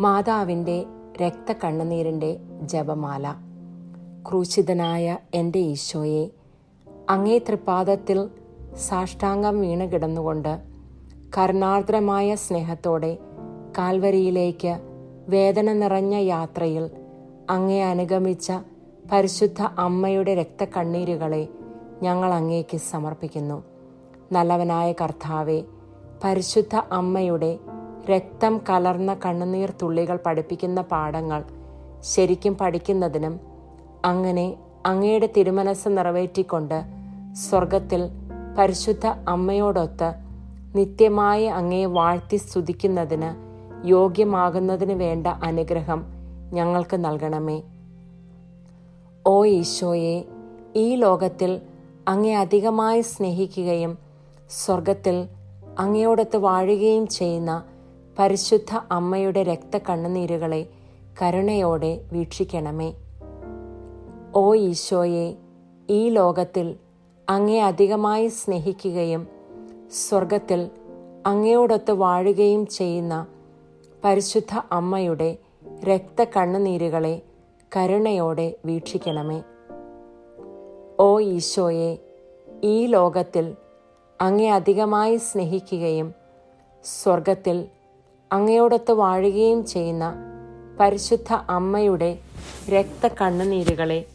മാതാവിന്റെ രക്തക്കണ്ണുനീരിന്റെ ജപമാല. ക്രൂശിതനായ എന്റെ ഈശോയെ അങ്ങേ തൃപ്പാദത്തിൽ സാഷ്ടാംഗം വീണ് കിടന്നുകൊണ്ട് കരുണാർദ്രമായ സ്നേഹത്തോടെ കാൽവരിയിലേക്ക് വേദന നിറഞ്ഞ യാത്രയിൽ അങ്ങേ അനുഗമിച്ച പരിശുദ്ധ അമ്മയുടെ രക്തക്കണ്ണീരുകളെ ഞങ്ങൾ അങ്ങേക്ക് സമർപ്പിക്കുന്നു. നല്ലവനായ കർത്താവെ പരിശുദ്ധ അമ്മയുടെ രക്തം കലർന്ന കണ്ണുനീർ തുള്ളികൾ പഠിപ്പിക്കുന്ന പാഠങ്ങൾ ശരിക്കും പഠിക്കുന്നതിനും അങ്ങനെ അങ്ങയുടെ തിരുമനസ് നിറവേറ്റിക്കൊണ്ട് സ്വർഗത്തിൽ പരിശുദ്ധ അമ്മയോടൊത്ത് നിത്യമായി അങ്ങയെ വാഴ്ത്തി സ്തുതിക്കുന്നതിന് യോഗ്യമാകുന്നതിന് വേണ്ട അനുഗ്രഹം ഞങ്ങൾക്ക് നൽകണമേ. ഓ ഈശോയെ ഈ ലോകത്തിൽ അങ്ങേ അധികമായി സ്നേഹിക്കുകയും സ്വർഗത്തിൽ അങ്ങയോടൊത്ത് വാഴുകയും ചെയ്യുന്ന പരിശുദ്ധ അമ്മയുടെ രക്തക്കണ്ണുനീരുകളെ കരുണയോടെ വീക്ഷിക്കണമേ. ഓ ഈശോയെ ഈ ലോകത്തിൽ അങ്ങേ അധികമായി സ്നേഹിക്കുകയും സ്വർഗത്തിൽ അങ്ങയോടൊത്ത് വാഴുകയും ചെയ്യുന്ന പരിശുദ്ധ അമ്മയുടെ രക്തക്കണ്ണുനീരുകളെ കരുണയോടെ വീക്ഷിക്കണമേ. ഓ ഈശോയെ ഈ ലോകത്തിൽ അങ്ങേ അധികമായി സ്നേഹിക്കുകയും സ്വർഗത്തിൽ അങ്ങയോടൊത്ത് വാഴുകയും ചെയ്യുന്ന പരിശുദ്ധ അമ്മയുടെ രക്ത കണ്ണുനീരുകളെ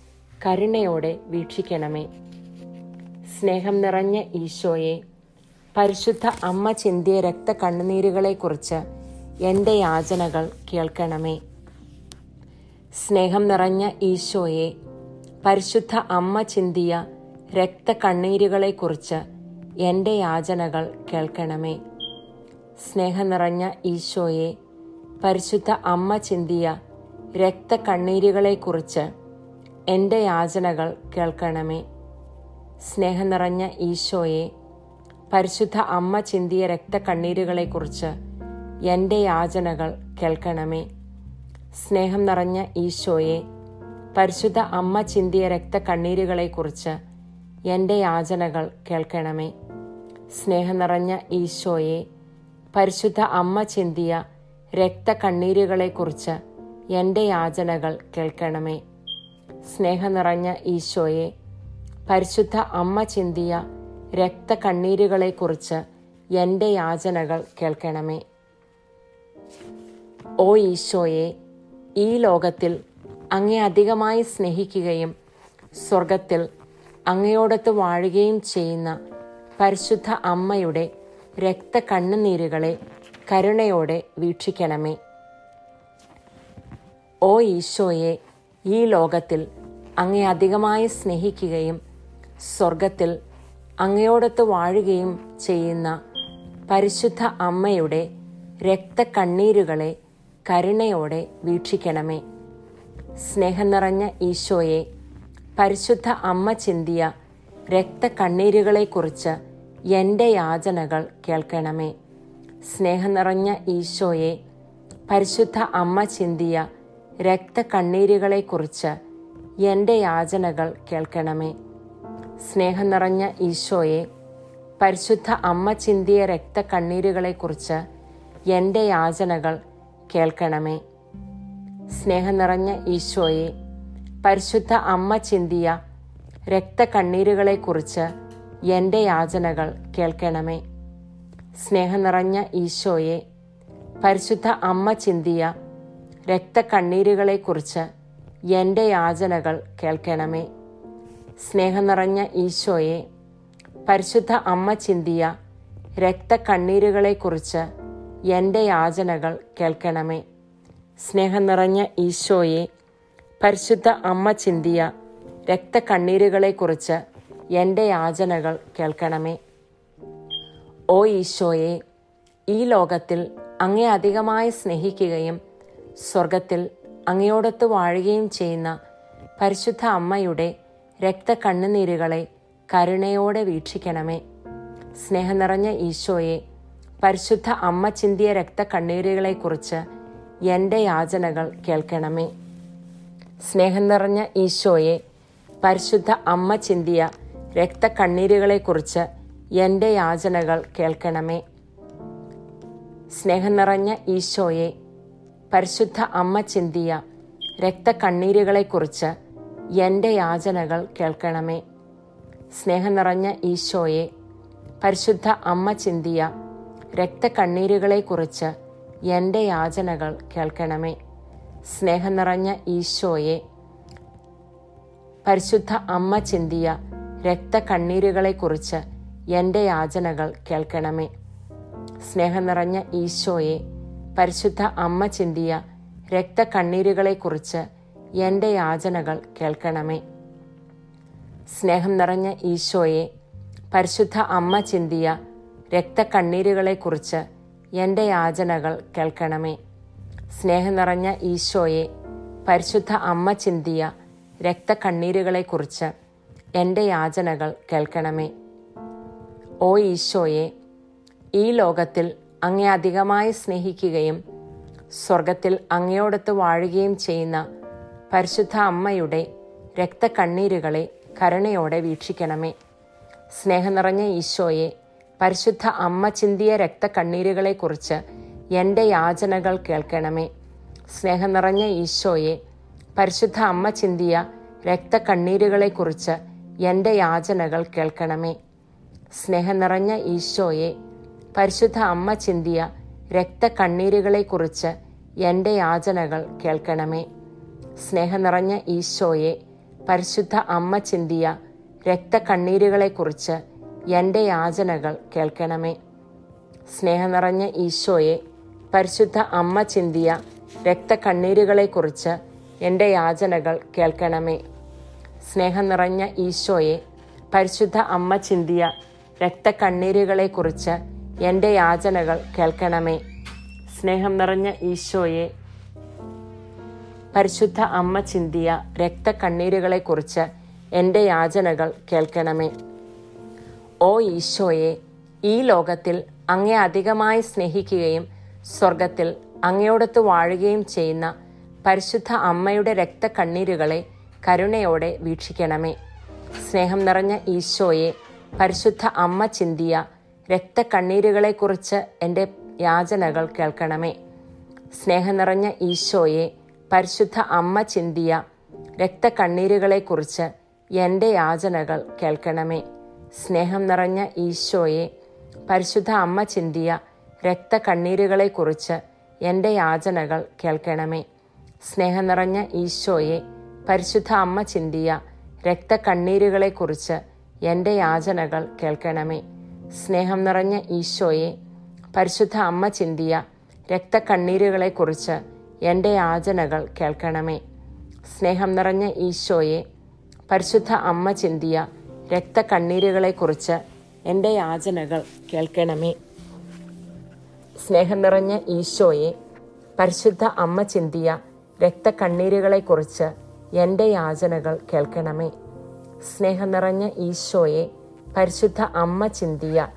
കരുണയോടെ വീക്ഷിക്കണമേ. സ്നേഹം നിറഞ്ഞ ഈശോയെ പരിശുദ്ധ അമ്മ ചിന്തിയ രക്ത കണ്ണുനീരുകളെക്കുറിച്ച് എന്റെ യാചനകൾ കേൾക്കണമേ. സ്നേഹം നിറഞ്ഞ ഈശോയെ പരിശുദ്ധ അമ്മ ചിന്തിയ രക്ത കണ്ണീരുകളെക്കുറിച്ച് എന്റെ യാചനകൾ കേൾക്കണമേ. സ്നേഹം നിറഞ്ഞ ഈശോയെ പരിശുദ്ധ അമ്മ ചിന്തിയ രക്തക്കണ്ണീരുകളെക്കുറിച്ച് എന്റെ യാചനകൾ കേൾക്കണമേ. സ്നേഹം നിറഞ്ഞ ഈശോയെ പരിശുദ്ധ അമ്മ ചിന്തിയ രക്തക്കണ്ണീരുകളെക്കുറിച്ച് എന്റെ യാചനകൾ കേൾക്കണമേ. സ്നേഹം നിറഞ്ഞ ഈശോയെ പരിശുദ്ധ അമ്മ ചിന്തിയ രക്തക്കണ്ണീരുകളെക്കുറിച്ച് എന്റെ യാചനകൾ കേൾക്കണമേ. സ്നേഹം നിറഞ്ഞ ഈശോയെ പരിശുദ്ധ അമ്മ ചിന്തിയ രക്തകണ്ണീരുകളെക്കുറിച്ച് എന്റെ യാചനകൾ കേൾക്കണമേ. സ്നേഹനിറഞ്ഞ ഈശോയെ പരിശുദ്ധ അമ്മ ചിന്തിയ രക്തകണ്ണീരുകളെക്കുറിച്ച് എന്റെ യാചനകൾ കേൾക്കണമേ. ഓ ഈശോയെ ഈ ലോകത്തിൽ അങ്ങേ അധികമായി സ്നേഹിക്കുകയും സ്വർഗത്തിൽ അങ്ങയോടൊത്ത് വാഴുകയും ചെയ്യുന്ന പരിശുദ്ധ അമ്മയുടെ രക്തക്കണ്ണുനീരുകളെ കരുണയോടെ വീക്ഷിക്കണമേ. ഓ ഈശോയെ ഈ ലോകത്തിൽ അങ്ങേ അധികമായി സ്നേഹിക്കുകയും സ്വർഗത്തിൽ അങ്ങയോടൊത്ത് വാഴുകയും ചെയ്യുന്ന പരിശുദ്ധ അമ്മയുടെ രക്തക്കണ്ണീരുകളെ കരുണയോടെ വീക്ഷിക്കണമേ. സ്നേഹം നിറഞ്ഞ ഈശോയെ പരിശുദ്ധ അമ്മ ചിന്തിയ രക്തക്കണ്ണീരുകളെക്കുറിച്ച് എന്റെ യാചനകൾ കേൾക്കണമേ. സ്നേഹം നിറഞ്ഞ ഈശോയെ പരിശുദ്ധ അമ്മ ചിന്തിയ രക്തക്കണ്ണീരുകളെക്കുറിച്ച് എന്റെ യാചനകൾ കേൾക്കണമേ. സ്നേഹം നിറഞ്ഞ ഈശോയെ പരിശുദ്ധ അമ്മ ചിന്തിയ രക്തക്കണ്ണീരുകളെക്കുറിച്ച് എന്റെ യാചനകൾ കേൾക്കണമേ. സ്നേഹം നിറഞ്ഞ ഈശോയെ പരിശുദ്ധ അമ്മ ചിന്തിയ രക്തക്കണ്ണീരുകളെക്കുറിച്ച് എന്റെ യാചനകൾ കേൾക്കണമേ. സ്നേഹം നിറഞ്ഞ ഈശോയെ പരിശുദ്ധ അമ്മ ചിന്തിയ രക്തക്കണ്ണീരുകളെക്കുറിച്ച് എന്റെ യാചനകൾ കേൾക്കണമേ. സ്നേഹം നിറഞ്ഞ ഈശോയെ പരിശുദ്ധ അമ്മ ചിന്തിയ രക്തക്കണ്ണീരുകളെക്കുറിച്ച് എന്റെ യാചനകൾ കേൾക്കണമേ. സ്നേഹം നിറഞ്ഞ ഈശോയെ പരിശുദ്ധ അമ്മ ചിന്തിയ രക്തക്കണ്ണീരുകളെക്കുറിച്ച് എന്റെ യാചനകൾ കേൾക്കണമേ. ഓ ഈശോയെ ഈ ലോകത്തിൽ അങ്ങേ അധികമായി സ്നേഹിക്കുകയും സ്വർഗത്തിൽ അങ്ങയോടൊത്ത് വാഴുകയും ചെയ്യുന്ന പരിശുദ്ധ അമ്മയുടെ രക്തക്കണ്ണുനീരുകളെ കരുണയോടെ വീക്ഷിക്കണമേ. സ്നേഹം നിറഞ്ഞ ഈശോയെ പരിശുദ്ധ അമ്മ ചിന്തിയ രക്തക്കണ്ണീരുകളെക്കുറിച്ച് എന്റെ യാചനകൾ കേൾക്കണമേ. സ്നേഹം നിറഞ്ഞ ഈശോയെ പരിശുദ്ധ അമ്മ ചിന്തിയ രക്തക്കണ്ണീരുകളെക്കുറിച്ച് എന്റെ യാചനകൾ കേൾക്കണമേ. സ്നേഹം നിറഞ്ഞ ഈശോയെ പരിശുദ്ധ അമ്മ ചിന്തിയ രക്തക്കണ്ണീരുകളെക്കുറിച്ച് എന്റെ യാചനകൾ കേൾക്കണമേ. സ്നേഹം നിറഞ്ഞ ഈശോയെ പരിശുദ്ധ അമ്മ ചിന്തിയ രക്തക്കണ്ണീരുകളെക്കുറിച്ച് എന്റെ യാചനകൾ കേൾക്കണമേ. സ്നേഹം നിറഞ്ഞ ഈശോയെ പരിശുദ്ധ അമ്മ ചിന്തിയ രക്തക്കണ്ണീരുകളെക്കുറിച്ച് എന്റെ യാചനകൾ കേൾക്കണമേ. സ്നേഹം നിറഞ്ഞ ഈശോയെ പരിശുദ്ധ അമ്മ ചിന്തിയ രക്തക്കണ്ണീരുകളെക്കുറിച്ച് എന്റെ യാചനകൾ കേൾക്കണമേ. സ്നേഹം നിറഞ്ഞ ഈശോയെ പരിശുദ്ധ അമ്മ ചിന്തിയ രക്തക്കണ്ണീരുകളെക്കുറിച്ച് എന്റെ യാചനകൾ കേൾക്കണമേ. സ്നേഹം നിറഞ്ഞ ഈശോയെ പരിശുദ്ധ അമ്മ ചിന്തിയ രക്തക്കണ്ണീരുകളെക്കുറിച്ച് എന്റെ യാചനകൾ കേൾക്കണമേ. ഓ ഈശോയെ ഈ ലോകത്തിൽ അങ്ങേ അധികമായി സ്നേഹിക്കുകയും സ്വർഗത്തിൽ അങ്ങയോടത്ത് വാഴുകയും ചെയ്യുന്ന പരിശുദ്ധ അമ്മയുടെ രക്തക്കണ്ണീരുകളെ കരുണയോടെ വീക്ഷിക്കണമേ. സ്നേഹം നിറഞ്ഞ ഈശോയെ പരിശുദ്ധ അമ്മ ചിന്തിയ രക്തക്കണ്ണീരുകളെക്കുറിച്ച് എന്റെ യാചനകൾ കേൾക്കണമേ. സ്നേഹം നിറഞ്ഞ ഈശോയെ പരിശുദ്ധ അമ്മ ചിന്തിയ രക്തക്കണ്ണീരുകളെക്കുറിച്ച് എന്റെ യാചനകൾ കേൾക്കണമേ. സ്നേഹം നിറഞ്ഞ ഈശോയെ പരിശുദ്ധ അമ്മ ചിന്തിയ രക്തക്കണ്ണീരുകളെക്കുറിച്ച് എന്റെ യാചനകൾ കേൾക്കണമേ. സ്നേഹം നിറഞ്ഞ ഈശോയെ പരിശുദ്ധ അമ്മ ചിന്തിയ രക്തക്കണ്ണീരുകളെക്കുറിച്ച് എന്റെ യാചനകൾ കേൾക്കണമേ. സ്നേഹം നിറഞ്ഞ ഈശോയെ പരിശുദ്ധ അമ്മ ചിന്തിയ രക്തക്കണ്ണീരുകളെക്കുറിച്ച് എന്റെ യാചനകൾ കേൾക്കണമേ. സ്നേഹം നിറഞ്ഞ ഈശോയെ പരിശുദ്ധ അമ്മ ചിന്തിയ രക്തക്കണ്ണീരുകളെക്കുറിച്ച് എന്റെ യാചനകൾ കേൾക്കണമേ. സ്നേഹം നിറഞ്ഞ ഈശോയെ പരിശുദ്ധ അമ്മ ചിന്തിയ രക്തക്കണ്ണീരുകളെക്കുറിച്ച് എന്റെ യാചനകൾ കേൾക്കണമേ. ഓ ഈശോയെ ഈ ലോകത്തിൽ അങ്ങേ അധികമായി സ്നേഹിക്കുകയും സ്വർഗത്തിൽ അങ്ങയോടൊത്ത് വാഴുകയും ചെയ്യുന്ന പരിശുദ്ധ അമ്മയുടെ രക്തക്കണ്ണീരുകളെ കരുണയോടെ വീക്ഷിക്കണമേ. സ്നേഹം നിറഞ്ഞ ഈശോയെ പരിശുദ്ധ അമ്മ ചിന്തിയ രക്തക്കണ്ണീരുകളെക്കുറിച്ച് എന്റെ യാചനകൾ കേൾക്കണമേ. സ്നേഹം നിറഞ്ഞ ഈശോയെ പരിശുദ്ധ അമ്മ ചിന്തിയ രക്തക്കണ്ണീരുകളെക്കുറിച്ച് എന്റെ യാചനകൾ കേൾക്കണമേ. സ്നേഹം നിറഞ്ഞ ഈശോയെ പരിശുദ്ധ അമ്മ ചിന്തിയ രക്തക്കണ്ണീരുകളെക്കുറിച്ച് എന്റെ യാചനകൾ കേൾക്കണമേ. സ്നേഹം നിറഞ്ഞ ഈശോയെ പരിശുദ്ധ അമ്മ ചിന്തിയ രക്തക്കണ്ണീരുകളെക്കുറിച്ച് എന്റെ യാചനകൾ കേൾക്കണമേ. സ്നേഹം നിറഞ്ഞ ഈശോയെ പരിശുദ്ധ അമ്മ ചിന്തിയ രക്തക്കണ്ണീരുകളെക്കുറിച്ച് എന്റെ യാചനകൾ കേൾക്കണമേ. സ്നേഹം നിറഞ്ഞ ഈശോയെ പരിശുദ്ധ അമ്മ ചിന്തിയ രക്തക്കണ്ണീരുകളെക്കുറിച്ച് എന്റെ യാചനകൾ കേൾക്കണമേ. സ്നേഹം നിറഞ്ഞ ഈശോയെ പരിശുദ്ധ അമ്മ ചിന്തിയ രക്തക്കണ്ണീരുകളെക്കുറിച്ച് എന്റെ യാചനകൾ കേൾക്കണമേ. സ്നേഹം നിറഞ്ഞ ഈശോയെ പരിശുദ്ധ അമ്മ ചിന്തിയ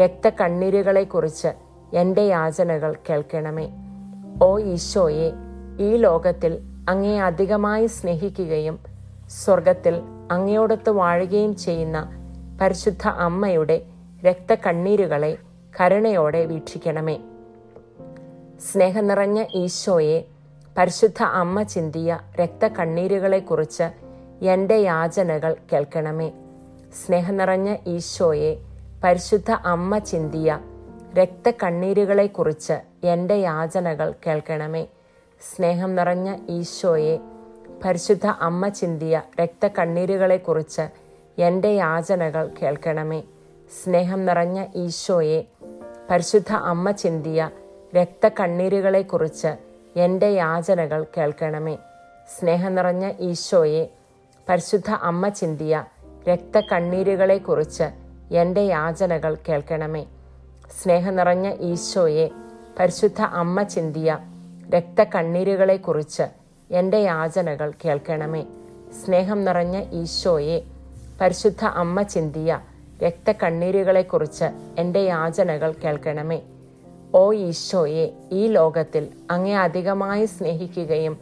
രക്തക്കണ്ണീരുകളെക്കുറിച്ച് എന്റെ യാചനകൾ കേൾക്കണമേ. ഓ ഈശോയെ ഈ ലോകത്തിൽ അങ്ങേ അധികമായി സ്നേഹിക്കുകയും സ്വർഗത്തിൽ അങ്ങയോടൊത്ത് വാഴുകയും ചെയ്യുന്ന പരിശുദ്ധ അമ്മയുടെ രക്തക്കണ്ണീരുകളെ കരുണയോടെ വീക്ഷിക്കണമേ. സ്നേഹം നിറഞ്ഞ ഈശോയെ പരിശുദ്ധ അമ്മ ചിന്തിയ രക്തക്കണ്ണീരുകളെക്കുറിച്ച് എന്റെ യാചനകൾ കേൾക്കണമേ. സ്നേഹനിറഞ്ഞ ഈശോയെ പരിശുദ്ധ അമ്മ ചിന്തിയ രക്തക്കണ്ണീരുകളെക്കുറിച്ച് എന്റെ യാചനകൾ കേൾക്കണമേ. സ്നേഹം നിറഞ്ഞ ഈശോയെ പരിശുദ്ധ അമ്മ ചിന്തിയ രക്തക്കണ്ണീരുകളെക്കുറിച്ച് എന്റെ യാചനകൾ കേൾക്കണമേ. സ്നേഹം നിറഞ്ഞ ഈശോയെ പരിശുദ്ധ അമ്മ ചിന്തിയ രക്തക്കണ്ണീരുകളെക്കുറിച്ച് എന്റെ യാചനകൾ കേൾക്കണമേ. സ്നേഹം നിറഞ്ഞ ഈശോയെ പരിശുദ്ധ അമ്മ ചിന്തിയ രക്തക്കണ്ണീരുകളെക്കുറിച്ച് എന്റെ യാചനകൾ കേൾക്കണമേ. സ്നേഹം നിറഞ്ഞ ഈശോയെ പരിശുദ്ധ അമ്മ ചിന്തിയ രക്തക്കണ്ണീരുകളെക്കുറിച്ച് എന്റെ യാചനകൾ കേൾക്കണമേ. സ്നേഹം നിറഞ്ഞ ഈശോയെ പരിശുദ്ധ അമ്മ ചിന്തിയ രക്തക്കണ്ണീരുകളെക്കുറിച്ച് എന്റെ യാചനകൾ കേൾക്കണമേ. ഓ ഈശോയെ ഈ ലോകത്തിൽ അങ്ങേ അധികമായി സ്നേഹിക്കുകയും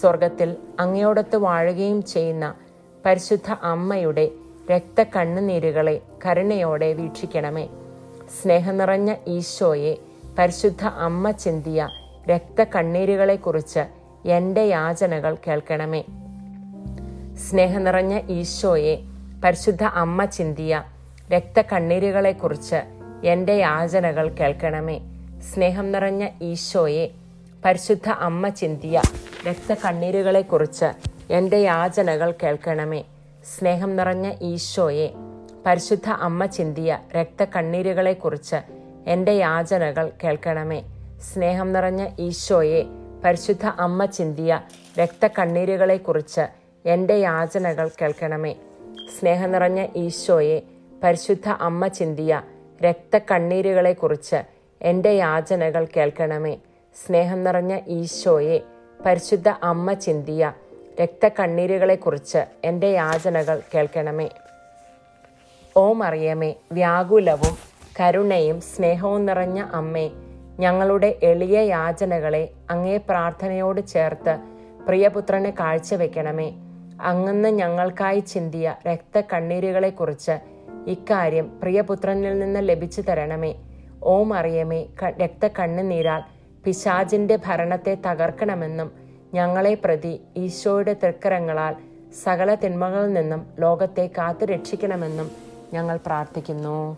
സ്വർഗത്തിൽ അങ്ങയോടൊത്ത് വാഴുകയും ചെയ്യുന്ന പരിശുദ്ധ അമ്മയുടെ രക്ത കണ്ണുനീരുകളെ കരുണയോടെ വീക്ഷിക്കണമേ. സ്നേഹം നിറഞ്ഞ ഈശോയെ പരിശുദ്ധ അമ്മ ചിന്തിയ രക്ത രക്തക്കണ്ണീരുകളെക്കുറിച്ച് എന്റെ യാചനകൾ കേൾക്കണമേ. സ്നേഹം നിറഞ്ഞ ഈശോയെ പരിശുദ്ധ അമ്മ ചിന്തിയ രക്ത രക്തക്കണ്ണീരുകളെക്കുറിച്ച് എന്റെ യാചനകൾ കേൾക്കണമേ. സ്നേഹം നിറഞ്ഞ ഈശോയെ പരിശുദ്ധ അമ്മ ചിന്തിയ രക്തക്കണ്ണീരുകളെക്കുറിച്ച് എന്റെ യാചനകൾ കേൾക്കണമേ. സ്നേഹം നിറഞ്ഞ ഈശോയെ പരിശുദ്ധ അമ്മ ചിന്തിയ രക്തക്കണ്ണീരുകളെക്കുറിച്ച് എന്റെ യാചനകൾ കേൾക്കണമേ. സ്നേഹം നിറഞ്ഞ ഈശോയെ പരിശുദ്ധ അമ്മ ചിന്തിയ രക്തക്കണ്ണീരുകളെക്കുറിച്ച് എന്റെ യാചനകൾ കേൾക്കണമേ. സ്നേഹം നിറഞ്ഞ ഈശോയെ പരിശുദ്ധ അമ്മ ചിന്തിയ രക്തക്കണ്ണീരുകളെക്കുറിച്ച് എന്റെ യാചനകൾ കേൾക്കണമേ. സ്നേഹം നിറഞ്ഞ ഈശോയെ പരിശുദ്ധ അമ്മ ചിന്തിയ രക്തക്കണ്ണീരുകളെക്കുറിച്ച് എന്റെ യാചനകൾ കേൾക്കണമേ. ഓ മറിയമേ വ്യാകുലവും കരുണയും സ്നേഹവും നിറഞ്ഞ അമ്മേ ഞങ്ങളുടെ എളിയ യാചനകളെ അങ്ങേ പ്രാർത്ഥനയോട് ചേർത്ത് പ്രിയപുത്രന് കാഴ്ചവെക്കണമേ. അങ്ങന്ന് ഞങ്ങൾക്കായി ചിന്തിയ രക്തക്കണ്ണീരുകളെക്കുറിച്ച് ഇക്കാര്യം പ്രിയപുത്രനിൽ നിന്ന് ലഭിച്ചു തരണമേ. ഓ മറിയമേ ക- രക്തക്കണ്ണുനീരാൽ പിശാചിന്റെ ഭരണത്തെ തകർക്കണമെന്നും ഞങ്ങളെ പ്രതി ഈശോയുടെ തൃക്കരങ്ങളാൽ സകല തിന്മകളിൽ നിന്നും ലോകത്തെ കാത്തു രക്ഷിക്കണമെന്നും ഞങ്ങൾ പ്രാർത്ഥിക്കുന്നു.